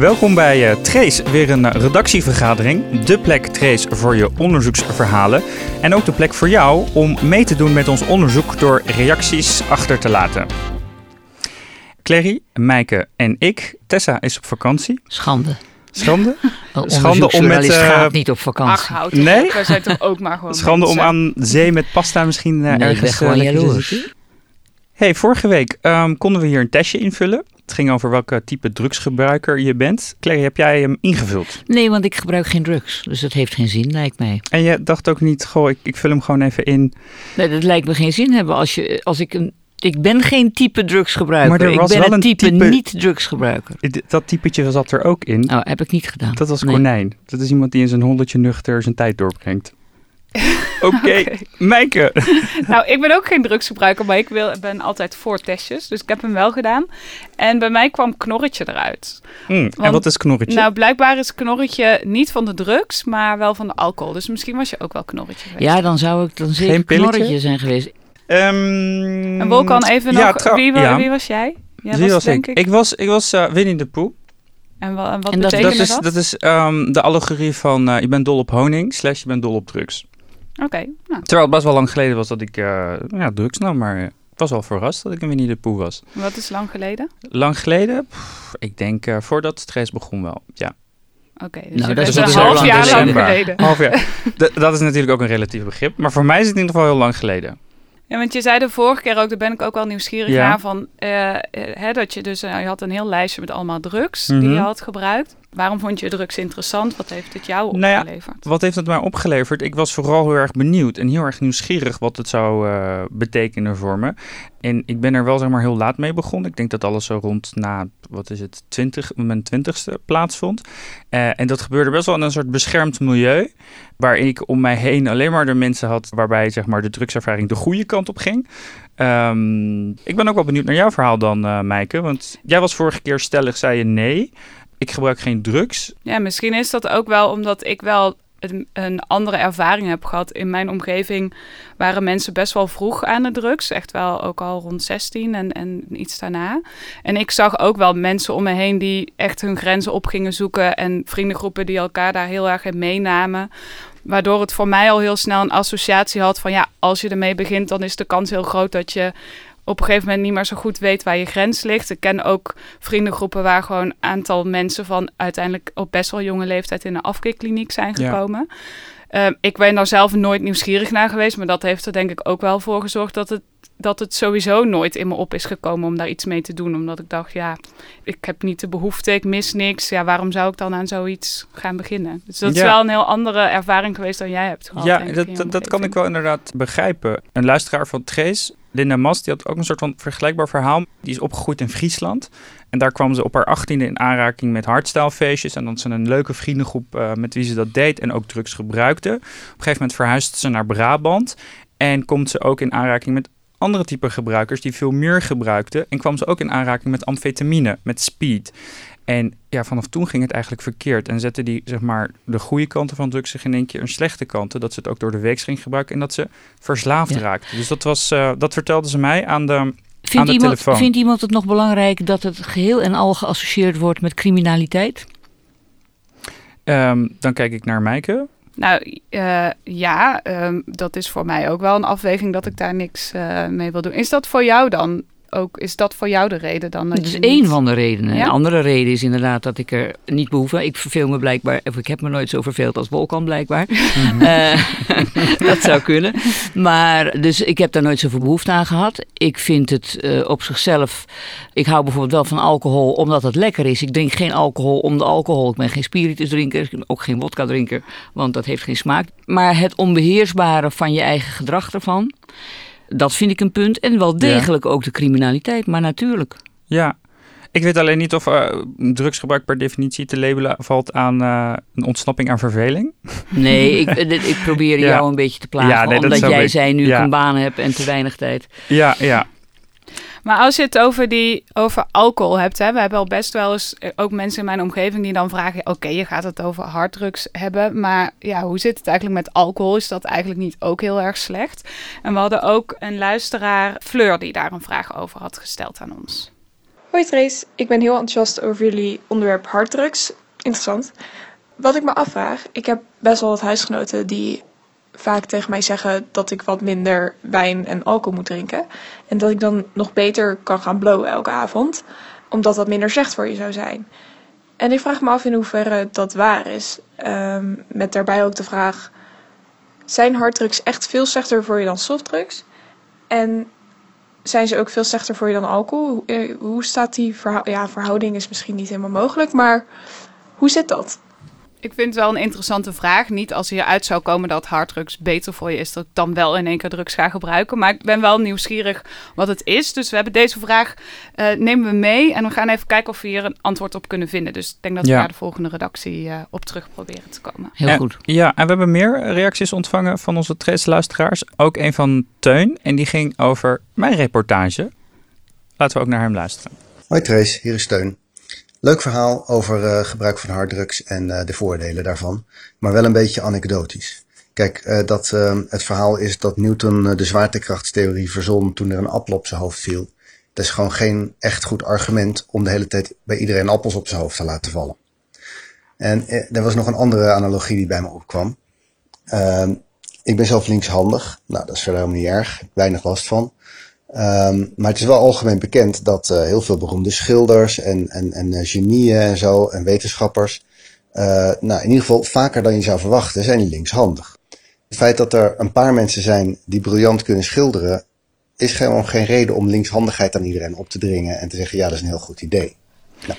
Welkom bij uh, Trace, weer een redactievergadering. De plek Trace voor je onderzoeksverhalen. En ook de plek voor jou om mee te doen met ons onderzoek door reacties achter te laten. Clary, Meike en ik. Tessa is op vakantie. Schande. Schande? Schande om met... Uh, gaat niet op vakantie. Ach, nee? Wij zijn toch ook maar gewoon Schande om aan zee met pasta misschien uh, nee, ergens... ik ben gewoon jaloers. hey, vorige week um, konden we hier een testje invullen. Het ging over welke type drugsgebruiker je bent. Claire, heb jij hem ingevuld? Nee, want ik gebruik geen drugs. Dus dat heeft geen zin, lijkt mij. En je dacht ook niet, goh, ik, ik vul hem gewoon even in. Nee, dat lijkt me geen zin hebben als, je, als ik een ik ben geen type drugsgebruiker. Maar er was ik ben wel een type, type niet-drugsgebruiker. Dat typetje zat er ook in. Oh, heb ik niet gedaan. Dat was nee. konijn. Dat is iemand die in zijn holletje nuchter zijn tijd doorbrengt. Oké, okay. okay. Meike. nou, ik ben ook geen drugsgebruiker, maar ik wil, ben altijd voor testjes. Dus ik heb hem wel gedaan. En bij mij kwam knorretje eruit. Mm, Want, en wat is knorretje? Nou, blijkbaar is knorretje niet van de drugs, maar wel van de alcohol. Dus misschien was je ook wel knorretje geweest. Ja, dan zou ik dan zeker knorretje zijn geweest. Um, en Wolkan, even ja, nog, wie, ja. wie, was jij? Wie was, was denk ik? Ik, ik was, ik was uh, Winnie de Poe. En, wa en wat en dat, dat, dat? Is, dat is um, de allegorie van uh, je bent dol op honing slash je bent dol op drugs. Oké. Okay, nou. Terwijl het best wel lang geleden was dat ik uh, ja, drugs nam, maar ik was wel verrast dat ik een Winnie de Poe was. Wat is lang geleden? Lang geleden? Pff, ik denk uh, voordat het stress begon wel, ja. Oké, okay, dus nou, dat is een dus half jaar lang geleden. Half jaar. dat is natuurlijk ook een relatief begrip, maar voor mij is het in ieder geval heel lang geleden. Ja, want je zei de vorige keer ook, daar ben ik ook wel nieuwsgierig ja. naar, van, uh, hè, dat je dus, uh, je had een heel lijstje met allemaal drugs mm -hmm. die je had gebruikt. Waarom vond je drugs interessant? Wat heeft het jou opgeleverd? Nou ja, wat heeft het mij opgeleverd? Ik was vooral heel erg benieuwd en heel erg nieuwsgierig wat het zou uh, betekenen voor me. En ik ben er wel zeg maar heel laat mee begonnen. Ik denk dat alles zo rond na, wat is het, 20, mijn twintigste plaatsvond. Uh, en dat gebeurde best wel in een soort beschermd milieu. Waar ik om mij heen alleen maar de mensen had waarbij zeg maar de drugservaring de goede kant op ging. Um, ik ben ook wel benieuwd naar jouw verhaal dan, uh, Maaike. Want jij was vorige keer stellig, zei je nee. Ik gebruik geen drugs. Ja, misschien is dat ook wel omdat ik wel een, andere ervaring heb gehad. In mijn omgeving waren mensen best wel vroeg aan de drugs. Echt wel ook al rond 16 en, en iets daarna. En ik zag ook wel mensen om me heen die echt hun grenzen op gingen zoeken. En vriendengroepen die elkaar daar heel erg in meenamen. Waardoor het voor mij al heel snel een associatie had van ja, als je ermee begint, dan is de kans heel groot dat je op een gegeven moment niet meer zo goed weet waar je grens ligt. Ik ken ook vriendengroepen waar gewoon een aantal mensen van uiteindelijk op best wel jonge leeftijd in een afkeerkliniek zijn gekomen. Ja. Uh, ik ben daar zelf nooit nieuwsgierig naar geweest, maar dat heeft er denk ik ook wel voor gezorgd dat het, dat het sowieso nooit in me op is gekomen om daar iets mee te doen. Omdat ik dacht, ja, ik heb niet de behoefte, ik mis niks. Ja, waarom zou ik dan aan zoiets gaan beginnen? Dus dat Ja. is wel een heel andere ervaring geweest dan jij hebt gehad. Ja, dat, dat, dat kan ik wel inderdaad begrijpen. Een luisteraar van Trees, Linda Mas, die had ook een soort van vergelijkbaar verhaal. Die is opgegroeid in Friesland. En daar kwam ze op haar achttiende in aanraking met hardstylefeestjes. En dan ze een leuke vriendengroep uh, met wie ze dat deed en ook drugs gebruikte. Op een gegeven moment verhuisde ze naar Brabant. En komt ze ook in aanraking met andere type gebruikers die veel meer gebruikten. En kwam ze ook in aanraking met amfetamine, met speed. En ja, vanaf toen ging het eigenlijk verkeerd. En zette die, zeg maar, de goede kanten van drugs zich in één keer een slechte kanten. Dat ze het ook door de week ging gebruiken en dat ze verslaafd Ja. raakte. Dus dat, was, uh, dat vertelde ze mij aan de, aan Vindt de iemand, telefoon. vindt iemand het nog belangrijk dat het geheel en al geassocieerd wordt met criminaliteit? Um, dan kijk ik naar Maaike. Nou uh, ja, um, dat is voor mij ook wel een afweging dat ik daar niks uh, mee wil doen. Is dat voor jou dan ook? Is dat voor jou de reden dan? Dat, dat is je één niet... van de redenen. Ja? Een andere reden is inderdaad dat ik er niet behoefte. Ik verveel me blijkbaar, of ik heb me nooit zo verveeld als Wolkan blijkbaar. Uh, dat zou kunnen. Maar dus ik heb daar nooit zoveel behoefte aan gehad. Ik vind het uh, op zichzelf. Ik hou bijvoorbeeld wel van alcohol omdat het lekker is. Ik drink geen alcohol om de alcohol. Ik ben geen spiritusdrinker, ik ben ook geen wodka drinker, want dat heeft geen smaak. Maar het onbeheersbare van je eigen gedrag ervan. Dat vind ik een punt. En wel degelijk ja. ook de criminaliteit, maar natuurlijk. Ja, ik weet alleen niet of uh, drugsgebruik per definitie te labelen valt aan uh, een ontsnapping aan verveling. Nee, ik, ik probeer ja. jou een beetje te plagen, ja, nee, omdat jij zei nu ja. een baan heb en te weinig tijd. Ja, ja. Maar als je het over, die, over alcohol hebt, hè, we hebben al best wel eens eh, ook mensen in mijn omgeving die dan vragen: oké, je gaat het over harddrugs hebben, maar ja, hoe zit het eigenlijk met alcohol? Is dat eigenlijk niet ook heel erg slecht? En we hadden ook een luisteraar, Fleur, die daar een vraag over had gesteld aan ons. Hoi Trace, ik ben heel enthousiast over jullie onderwerp harddrugs. Interessant. Wat ik me afvraag, ik heb best wel wat huisgenoten die vaak tegen mij zeggen dat ik wat minder wijn en alcohol moet drinken. En dat ik dan nog beter kan gaan blowen elke avond, omdat dat minder slecht voor je zou zijn. En ik vraag me af in hoeverre dat waar is. Ehm, met daarbij ook de vraag: zijn harddrugs echt veel slechter voor je dan softdrugs? En zijn ze ook veel slechter voor je dan alcohol? Hoe, hoe staat die verhouding? Ja, verhouding is misschien niet helemaal mogelijk, maar hoe zit dat? Ik vind het wel een interessante vraag. Niet als hieruit zou komen dat harddrugs beter voor je is, dat ik dan wel in één keer drugs ga gebruiken. Maar ik ben wel nieuwsgierig wat het is. Dus we hebben deze vraag, uh, nemen we mee. En we gaan even kijken of we hier een antwoord op kunnen vinden. Dus ik denk dat we daar de volgende redactie uh, op terug proberen te komen. Heel goed. Ja, en we hebben meer reacties ontvangen van onze Trace luisteraars. Ook een van Teun. En die ging over mijn reportage. Laten we ook naar hem luisteren. Hoi Trace, hier is Teun. Leuk verhaal over uh, gebruik van harddrugs en uh, de voordelen daarvan, maar wel een beetje anekdotisch. Kijk, uh, dat, het verhaal is dat Newton de zwaartekrachtstheorie verzon toen er een appel op zijn hoofd viel. Dat is gewoon geen echt goed argument om de hele tijd bij iedereen appels op zijn hoofd te laten vallen. En er was nog een andere analogie die bij me opkwam. Ehm, ik ben zelf linkshandig. Nou, dat is verder helemaal niet erg. Weinig last van. Um, maar het is wel algemeen bekend dat uh, heel veel beroemde schilders en, en, en uh, genieën en zo en wetenschappers, uh, nou in ieder geval vaker dan je zou verwachten, zijn die linkshandig. Het feit dat er een paar mensen zijn die briljant kunnen schilderen, is gewoon geen reden om linkshandigheid aan iedereen op te dringen en te zeggen ja dat is een heel goed idee. Nou.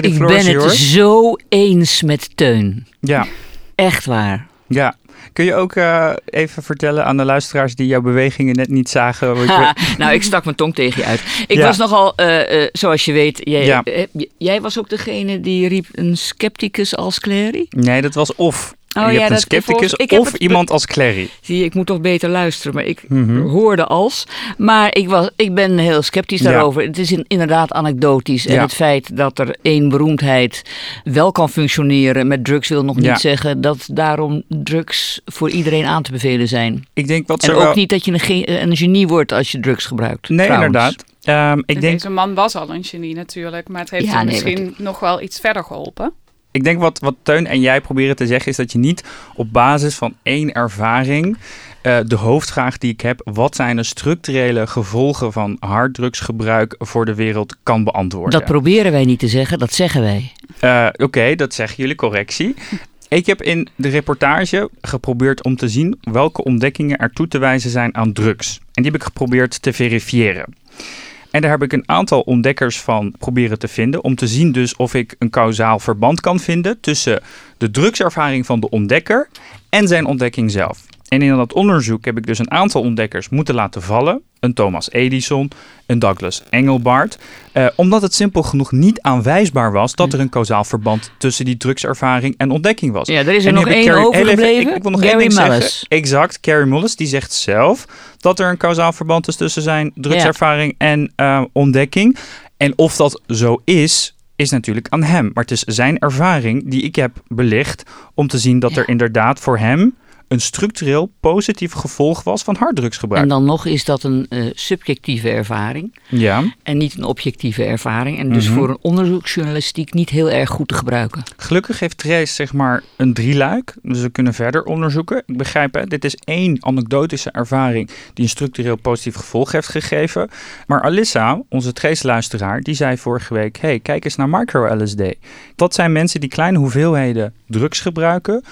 Ik ben het zo eens met Teun. Ja. Echt waar. Ja, Kun je ook uh, even vertellen aan de luisteraars die jouw bewegingen net niet zagen? Ha, nou, ik stak mijn tong tegen je uit. Ik ja. was nogal, uh, uh, zoals je weet, jij, ja. jij was ook degene die riep een scepticus als Clary? Nee, dat was of. Oh, je ja, hebt een scepticus of iemand als Clary. Zie ik moet toch beter luisteren, maar ik mm -hmm. hoorde als. Maar ik, was, ik ben heel sceptisch daarover. Ja. Het is in, inderdaad anekdotisch. En het feit dat er één beroemdheid wel kan functioneren met drugs wil nog niet zeggen dat daarom drugs voor iedereen aan te bevelen zijn. Ik denk wat en ook wel... niet dat je een, een, genie wordt als je drugs gebruikt. Nee, trouwens. inderdaad. Um, ik denk... Deze man was al een genie natuurlijk, maar het heeft hem misschien nog wel iets verder geholpen. Ik denk wat, wat Teun en jij proberen te zeggen is dat je niet op basis van één ervaring uh, de hoofdvraag die ik heb, wat zijn de structurele gevolgen van harddrugsgebruik voor de wereld kan beantwoorden. Dat proberen wij niet te zeggen, dat zeggen wij. Uh, Oké, okay, dat zeggen jullie correctie. Ik heb in de reportage geprobeerd om te zien welke ontdekkingen er toe te wijzen zijn aan drugs. En die heb ik geprobeerd te verifiëren. En daar heb ik een aantal ontdekkers van proberen te vinden. Om te zien dus of ik een kausaal verband kan vinden tussen de drugservaring van de ontdekker en zijn ontdekking zelf. En in dat onderzoek heb ik dus een aantal ontdekkers moeten laten vallen. Een Thomas Edison, een Douglas Engelbart. Uh, omdat het simpel genoeg niet aanwijsbaar was dat er een kausaal verband tussen die drugservaring en ontdekking was. Ja, er is er nog één overgebleven. Ik, ik, wil nog Gary één ding Mullis. zeggen. Exact, Carrie Mullis die zegt zelf dat er een kausaal verband is tussen zijn drugservaring ja. en uh, ontdekking. En of dat zo is, is natuurlijk aan hem. Maar het is zijn ervaring die ik heb belicht om te zien dat ja. er inderdaad voor hem een structureel positief gevolg was van harddrugsgebruik. En dan nog is dat een uh, subjectieve ervaring ja. en niet een objectieve ervaring. En dus mm -hmm. voor een onderzoeksjournalistiek niet heel erg goed te gebruiken. Gelukkig heeft Trace zeg maar een drieluik, dus we kunnen verder onderzoeken. Ik begrijp, hè, dit is één anekdotische ervaring die een structureel positief gevolg heeft gegeven. Maar Alissa, onze Trace-luisteraar, die zei vorige week, hey, kijk eens naar micro-LSD. Dat zijn mensen die kleine hoeveelheden drugs gebruiken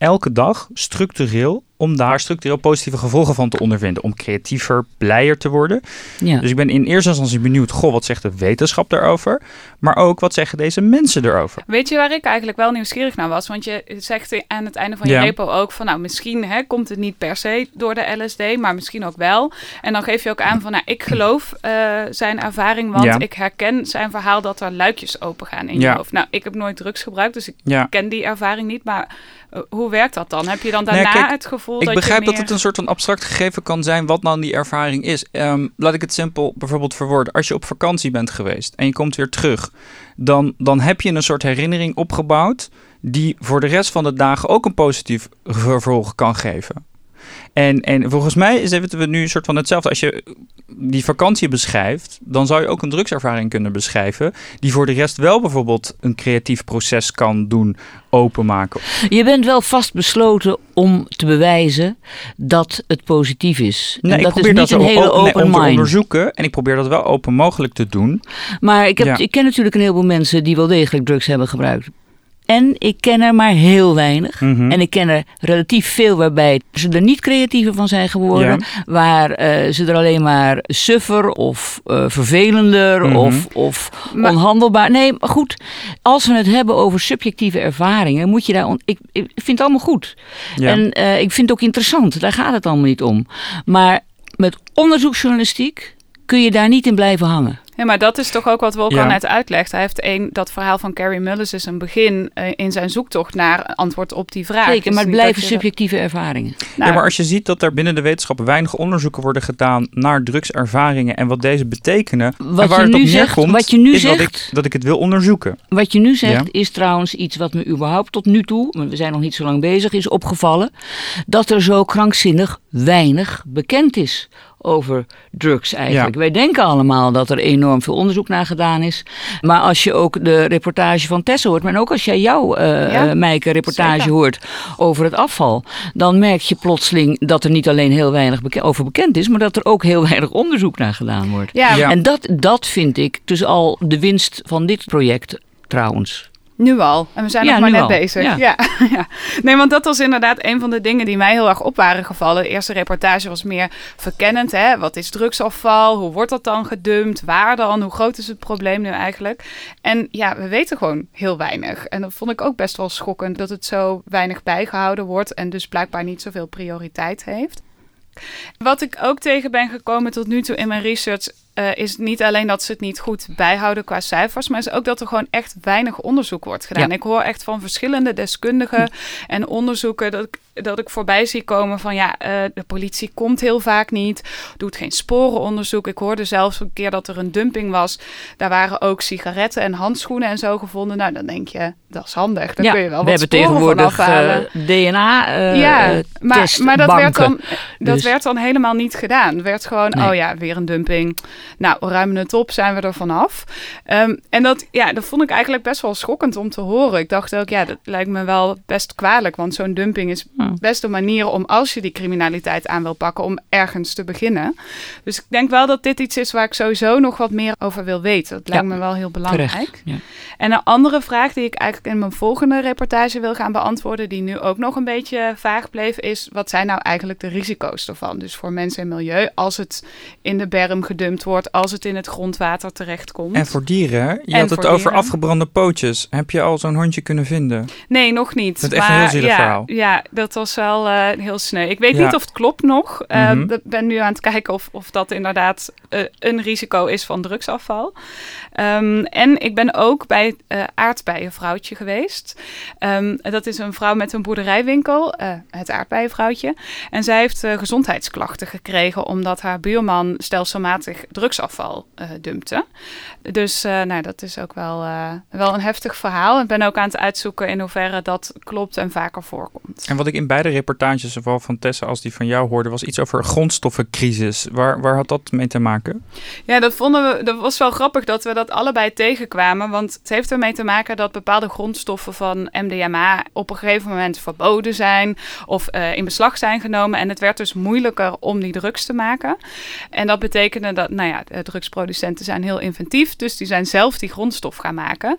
elke dag structureel om daar structureel positieve gevolgen van te ondervinden. Om creatiever, blijer te worden. Ja. Dus ik ben in eerste instantie benieuwd, goh, wat zegt de wetenschap daarover? Maar ook, wat zeggen deze mensen erover? Weet je waar ik eigenlijk wel nieuwsgierig naar was? Want je zegt aan het einde van je Ja. repo ook van, nou, misschien hè, komt het niet per se door de LSD, maar misschien ook wel. En dan geef je ook aan van, nou, ik geloof eh, zijn ervaring, want Ja. ik herken zijn verhaal dat er luikjes open gaan in je hoofd. Nou, ik heb nooit drugs gebruikt, dus ik Ja. ken die ervaring niet, maar eh, hoe werkt dat dan? Heb je dan Nee, daarna kijk, het gevoel Ik dat begrijp je dat het een soort van abstract gegeven kan zijn wat nou die ervaring is. Ehm, laat ik het simpel bijvoorbeeld verwoorden. Als je op vakantie bent geweest en je komt weer terug, dan, dan heb je een soort herinnering opgebouwd die voor de rest van de dagen ook een positief vervolg kan geven. En, en volgens mij is het nu een soort van hetzelfde. Als je die vakantie beschrijft, dan zou je ook een drugservaring kunnen beschrijven. Die voor de rest wel bijvoorbeeld een creatief proces kan doen openmaken. Je bent wel vastbesloten om te bewijzen dat het positief is. Nee, en dat ik probeer is niet dat een hele open om te mind. onderzoeken. En ik probeer dat wel open mogelijk te doen. Maar ik, heb, Ja. ik ken natuurlijk een heleboel mensen die wel degelijk drugs hebben gebruikt. En ik ken er maar heel weinig. Mhm. En ik ken er relatief veel waarbij ze er niet creatiever van zijn geworden. Waar eh, ze er alleen maar suffer of eh, vervelender Mhm. of, of Maar- onhandelbaar. Nee, maar goed. Als we het hebben over subjectieve ervaringen, moet je daar. on- ik, ik vind het allemaal goed. Ja. En eh, ik vind het ook interessant. Daar gaat het allemaal niet om. Maar met onderzoeksjournalistiek kun je daar niet in blijven hangen. Ja, maar dat is toch ook wat Wolkan Ja. net uitlegt. Hij heeft een, dat verhaal van Carrie Mullis is een begin eh, in zijn zoektocht naar antwoord op die vraag. Zeker, Dus maar het blijven dat je- subjectieve ervaringen. Nou, ja, maar als je ziet dat er binnen de wetenschap weinig onderzoeken worden gedaan naar drugservaringen en wat deze betekenen, Wat en waar je het nu op zegt- neerkomt, wat je nu is dat zegt- ik, dat ik het wil onderzoeken. Wat je nu zegt Ja. is trouwens iets wat me überhaupt tot nu toe, want we zijn nog niet zo lang bezig, is opgevallen. Dat er zo krankzinnig weinig bekend is over drugs eigenlijk. Ja. Wij denken allemaal dat er enorm veel onderzoek naar gedaan is. Maar als je ook de reportage van Tessa hoort, maar ook als jij jouw, Ja, Meike, reportage zeker. hoort over het afval, dan merk je plotseling dat er niet alleen heel weinig beke- over bekend is, maar dat er ook heel weinig onderzoek naar gedaan wordt. ja, Ja. En dat, dat vind ik dus al de winst van dit project trouwens. Nu al. En we zijn Ja, nog maar net al. bezig. Ja. Ja. Ja, Nee, want dat was inderdaad een van de dingen die mij heel erg op waren gevallen. De eerste reportage was meer verkennend. Hè? Wat is drugsafval? Hoe wordt dat dan gedumpt? Waar dan? Hoe groot is het probleem nu eigenlijk? En ja, we weten gewoon heel weinig. En dat vond ik ook best wel schokkend dat het zo weinig bijgehouden wordt. En dus blijkbaar niet zoveel prioriteit heeft. Wat ik ook tegen ben gekomen tot nu toe in mijn research. Eh, is niet alleen dat ze het niet goed bijhouden qua cijfers, maar is ook dat er gewoon echt weinig onderzoek wordt gedaan. Ja. Ik hoor echt van verschillende deskundigen en onderzoeken dat ik, dat ik voorbij zie komen van ja, eh, de politie komt heel vaak niet, doet geen sporenonderzoek. Ik hoorde zelfs een keer dat er een dumping was. Daar waren ook sigaretten en handschoenen en zo gevonden. Nou, dan denk je, dat is handig. Dan ja, kun je wel we wat hebben sporen van tegenwoordig afhalen. eh, DNA ja, maar, maar dat, werd dan, dat Dus- werd dan helemaal niet gedaan. Het werd gewoon, Nee. oh ja, weer een dumping. Nou, ruimen het op, zijn we er vanaf. Ehm, en dat, ja, dat vond ik eigenlijk best wel schokkend om te horen. Ik dacht ook, ja, dat lijkt me wel best kwalijk. Want zo'n dumping is best een manier om, als je die criminaliteit aan wil pakken, om ergens te beginnen. Dus ik denk wel dat dit iets is waar ik sowieso nog wat meer over wil weten. Dat lijkt Ja, me wel heel belangrijk. Ja. En een andere vraag die ik eigenlijk in mijn volgende reportage wil gaan beantwoorden, die nu ook nog een beetje vaag bleef, is wat zijn nou eigenlijk de risico's ervan? Dus voor mensen en milieu, als het in de berm gedumpt wordt, als het in het grondwater terechtkomt. En voor dieren, je En had het over dieren. afgebrande pootjes. Heb je al zo'n hondje kunnen vinden? Nee, nog niet. Dat is echt een heel zielig ja, verhaal. Ja, dat was wel eh, heel sneu. Ik weet Ja. niet of het klopt nog. Eh, Mhm. Ik ben nu aan het kijken of, of dat inderdaad eh, een risico is van drugsafval. Ehm, en ik ben ook bij eh aardbeienvrouwtje geweest. Ehm, dat is een vrouw met een boerderijwinkel, het aardbeienvrouwtje. En zij heeft gezondheidsklachten gekregen omdat haar buurman stelselmatig drugsafval eh, dumpte. Dus eh, nou, dat is ook wel, eh, wel een heftig verhaal. Ik ben ook aan het uitzoeken in hoeverre dat klopt en vaker voorkomt. En wat ik in beide reportages, zowel van Tessa als die van jou hoorde, was iets over een grondstoffencrisis. Waar, waar had dat mee te maken? Ja, dat vonden we. Dat was wel grappig dat we dat allebei tegenkwamen. Want het heeft ermee te maken dat bepaalde grondstoffen van MDMA op een gegeven moment verboden zijn of in beslag zijn genomen. En het werd dus moeilijker om die drugs te maken. En dat betekende dat, nou ja, de drugsproducenten zijn heel inventief, dus die zijn zelf die grondstof gaan maken.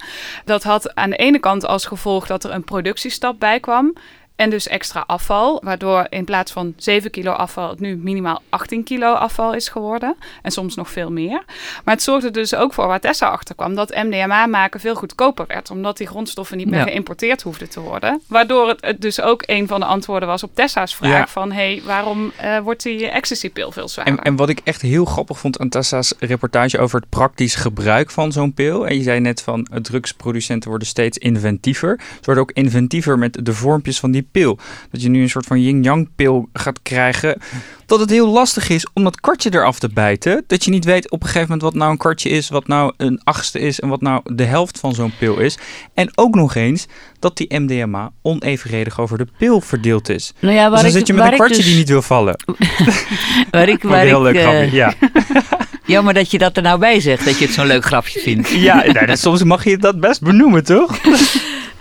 Dat had aan de ene kant als gevolg dat er een productiestap bij kwam. En dus extra afval, waardoor in plaats van 7 kilo afval het nu minimaal 18 kilo afval is geworden. En soms nog veel meer. Maar het zorgde dus ook voor waar Tessa achter kwam, dat MDMA maken veel goedkoper werd. Omdat die grondstoffen niet meer Ja. geïmporteerd hoefden te worden. Waardoor het, het dus ook een van de antwoorden was op Tessa's vraag Ja. van... hé, hey, waarom eh, wordt die ecstasy-pil veel zwaarder? En, en wat ik echt heel grappig vond aan Tessa's reportage over het praktisch gebruik van zo'n pil. En je zei net van eh, drugsproducenten worden steeds inventiever. Ze worden ook inventiever met de vormpjes van die pil. Dat je nu een soort van yin-yang pil gaat krijgen. Dat het heel lastig is om dat kwartje eraf te bijten. Dat je niet weet op een gegeven moment wat nou een kwartje is, wat nou een achtste is en wat nou de helft van zo'n pil is. En ook nog eens dat die MDMA onevenredig over de pil verdeeld is. Nou ja, waar dus dan ik, zit je met waar een kwartje dus- die niet wil vallen. Waar ik, waar een heel ik, leuk grapje, ja. Jammer dat je dat er nou bij zegt, dat je het zo'n leuk grapje vindt. Ja, nou, dat- soms mag je dat best benoemen, toch?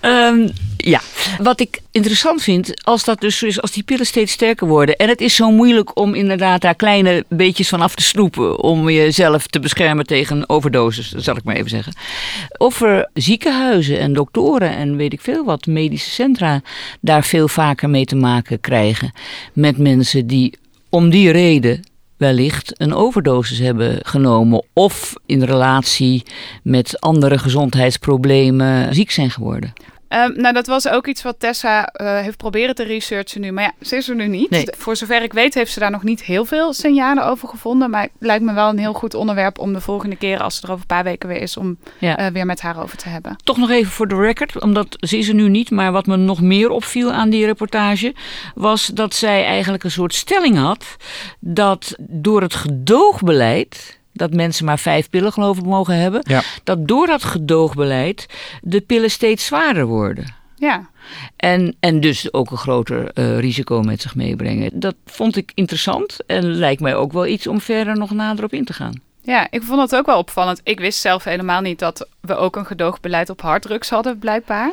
Ehm, ja, wat ik interessant vind, als dat dus is, als die pillen steeds sterker worden. En het is zo moeilijk om inderdaad daar kleine beetjes van af te snoepen. om jezelf te beschermen tegen overdosis, zal ik maar even zeggen. Of er ziekenhuizen en doktoren en weet ik veel wat, medische centra. daar veel vaker mee te maken krijgen. met mensen die om die reden wellicht een overdosis hebben genomen of in relatie met andere gezondheidsproblemen ziek zijn geworden. Ehm, nou, dat was ook iets wat Tessa eh, heeft proberen te researchen nu. Maar ja, ze is er nu niet. Nee. Voor zover ik weet heeft ze daar nog niet heel veel signalen over gevonden. Maar het lijkt me wel een heel goed onderwerp om de volgende keer, als ze er over een paar weken weer is, om Ja. eh, weer met haar over te hebben. Toch nog even voor de record, omdat ze is er nu niet, maar wat me nog meer opviel aan die reportage, was dat zij eigenlijk een soort stelling had dat door het gedoogbeleid, dat mensen maar vijf pillen geloof ik mogen hebben, Ja. dat door dat gedoogbeleid de pillen steeds zwaarder worden. Ja. En, en dus ook een groter eh, risico met zich meebrengen. Dat vond ik interessant en lijkt mij ook wel iets om verder nog nader op in te gaan. Ja, ik vond het ook wel opvallend. Ik wist zelf helemaal niet dat we ook een gedoogbeleid op harddrugs hadden, blijkbaar.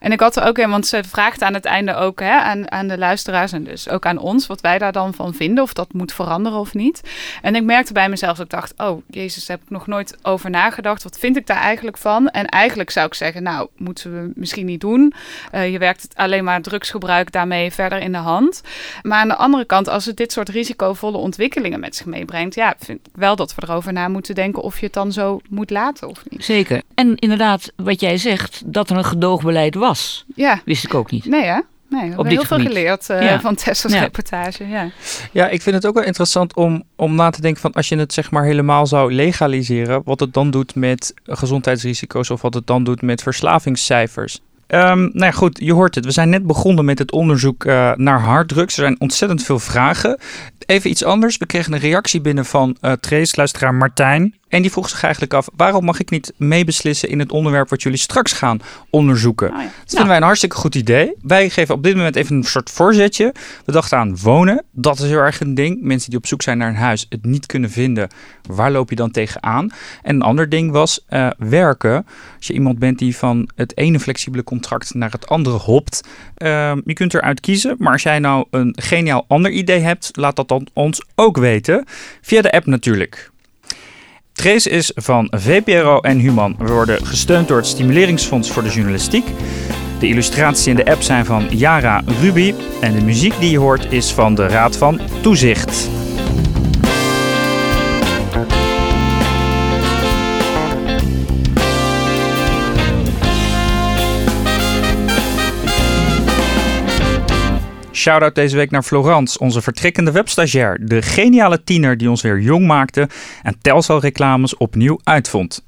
En ik had er ook een, want ze vraagt aan het einde ook hè, aan, aan de luisteraars en dus ook aan ons wat wij daar dan van vinden, of dat moet veranderen of niet. En ik merkte bij mezelf dat ik dacht, oh jezus, daar heb ik nog nooit over nagedacht. Wat vind ik daar eigenlijk van? En eigenlijk zou ik zeggen, nou, moeten we misschien niet doen. Eh, je werkt alleen maar drugsgebruik daarmee verder in de hand. Maar aan de andere kant, als het dit soort risicovolle ontwikkelingen met zich meebrengt, ja, vind ik wel dat we erover na moeten denken of je het dan zo moet laten of niet. Zeker. En inderdaad, wat jij zegt, dat er een gedoogbeleid was, Ja, wist ik ook niet. nee hè? Nee, we hebben heel veel geleerd eh, Ja. van Tessa's Ja. reportage. Ja. Ja, ik vind het ook wel interessant om, om na te denken van als je het zeg maar helemaal zou legaliseren, wat het dan doet met gezondheidsrisico's of wat het dan doet met verslavingscijfers. Ehm, nou ja, goed, je hoort het. We zijn net begonnen met het onderzoek eh, naar harddrugs. Er zijn ontzettend veel vragen. Even iets anders. We kregen een reactie binnen van eh Trace, luisteraar Martijn. En die vroeg zich eigenlijk af, waarom mag ik niet meebeslissen in het onderwerp wat jullie straks gaan onderzoeken? Oh ja. Dat vinden wij een hartstikke goed idee. Wij geven op dit moment even een soort voorzetje. We dachten aan wonen. Dat is heel erg een ding. Mensen die op zoek zijn naar een huis, het niet kunnen vinden. Waar loop je dan tegenaan? En een ander ding was eh, werken. Als je iemand bent die van het ene flexibele contract naar het andere hopt. ehm, je kunt eruit kiezen. Maar als jij nou een geniaal ander idee hebt, laat dat dan ons ook weten. Via de app natuurlijk. Trace is van VPRO en Human. We worden gesteund door het Stimuleringsfonds voor de Journalistiek. De illustraties in de app zijn van Yara Ruby. En de muziek die je hoort is van de Raad van Toezicht. Shout-out deze week naar Florence, onze vertrekkende webstagiair. De geniale tiener die ons weer jong maakte en Telcel-reclames opnieuw uitvond.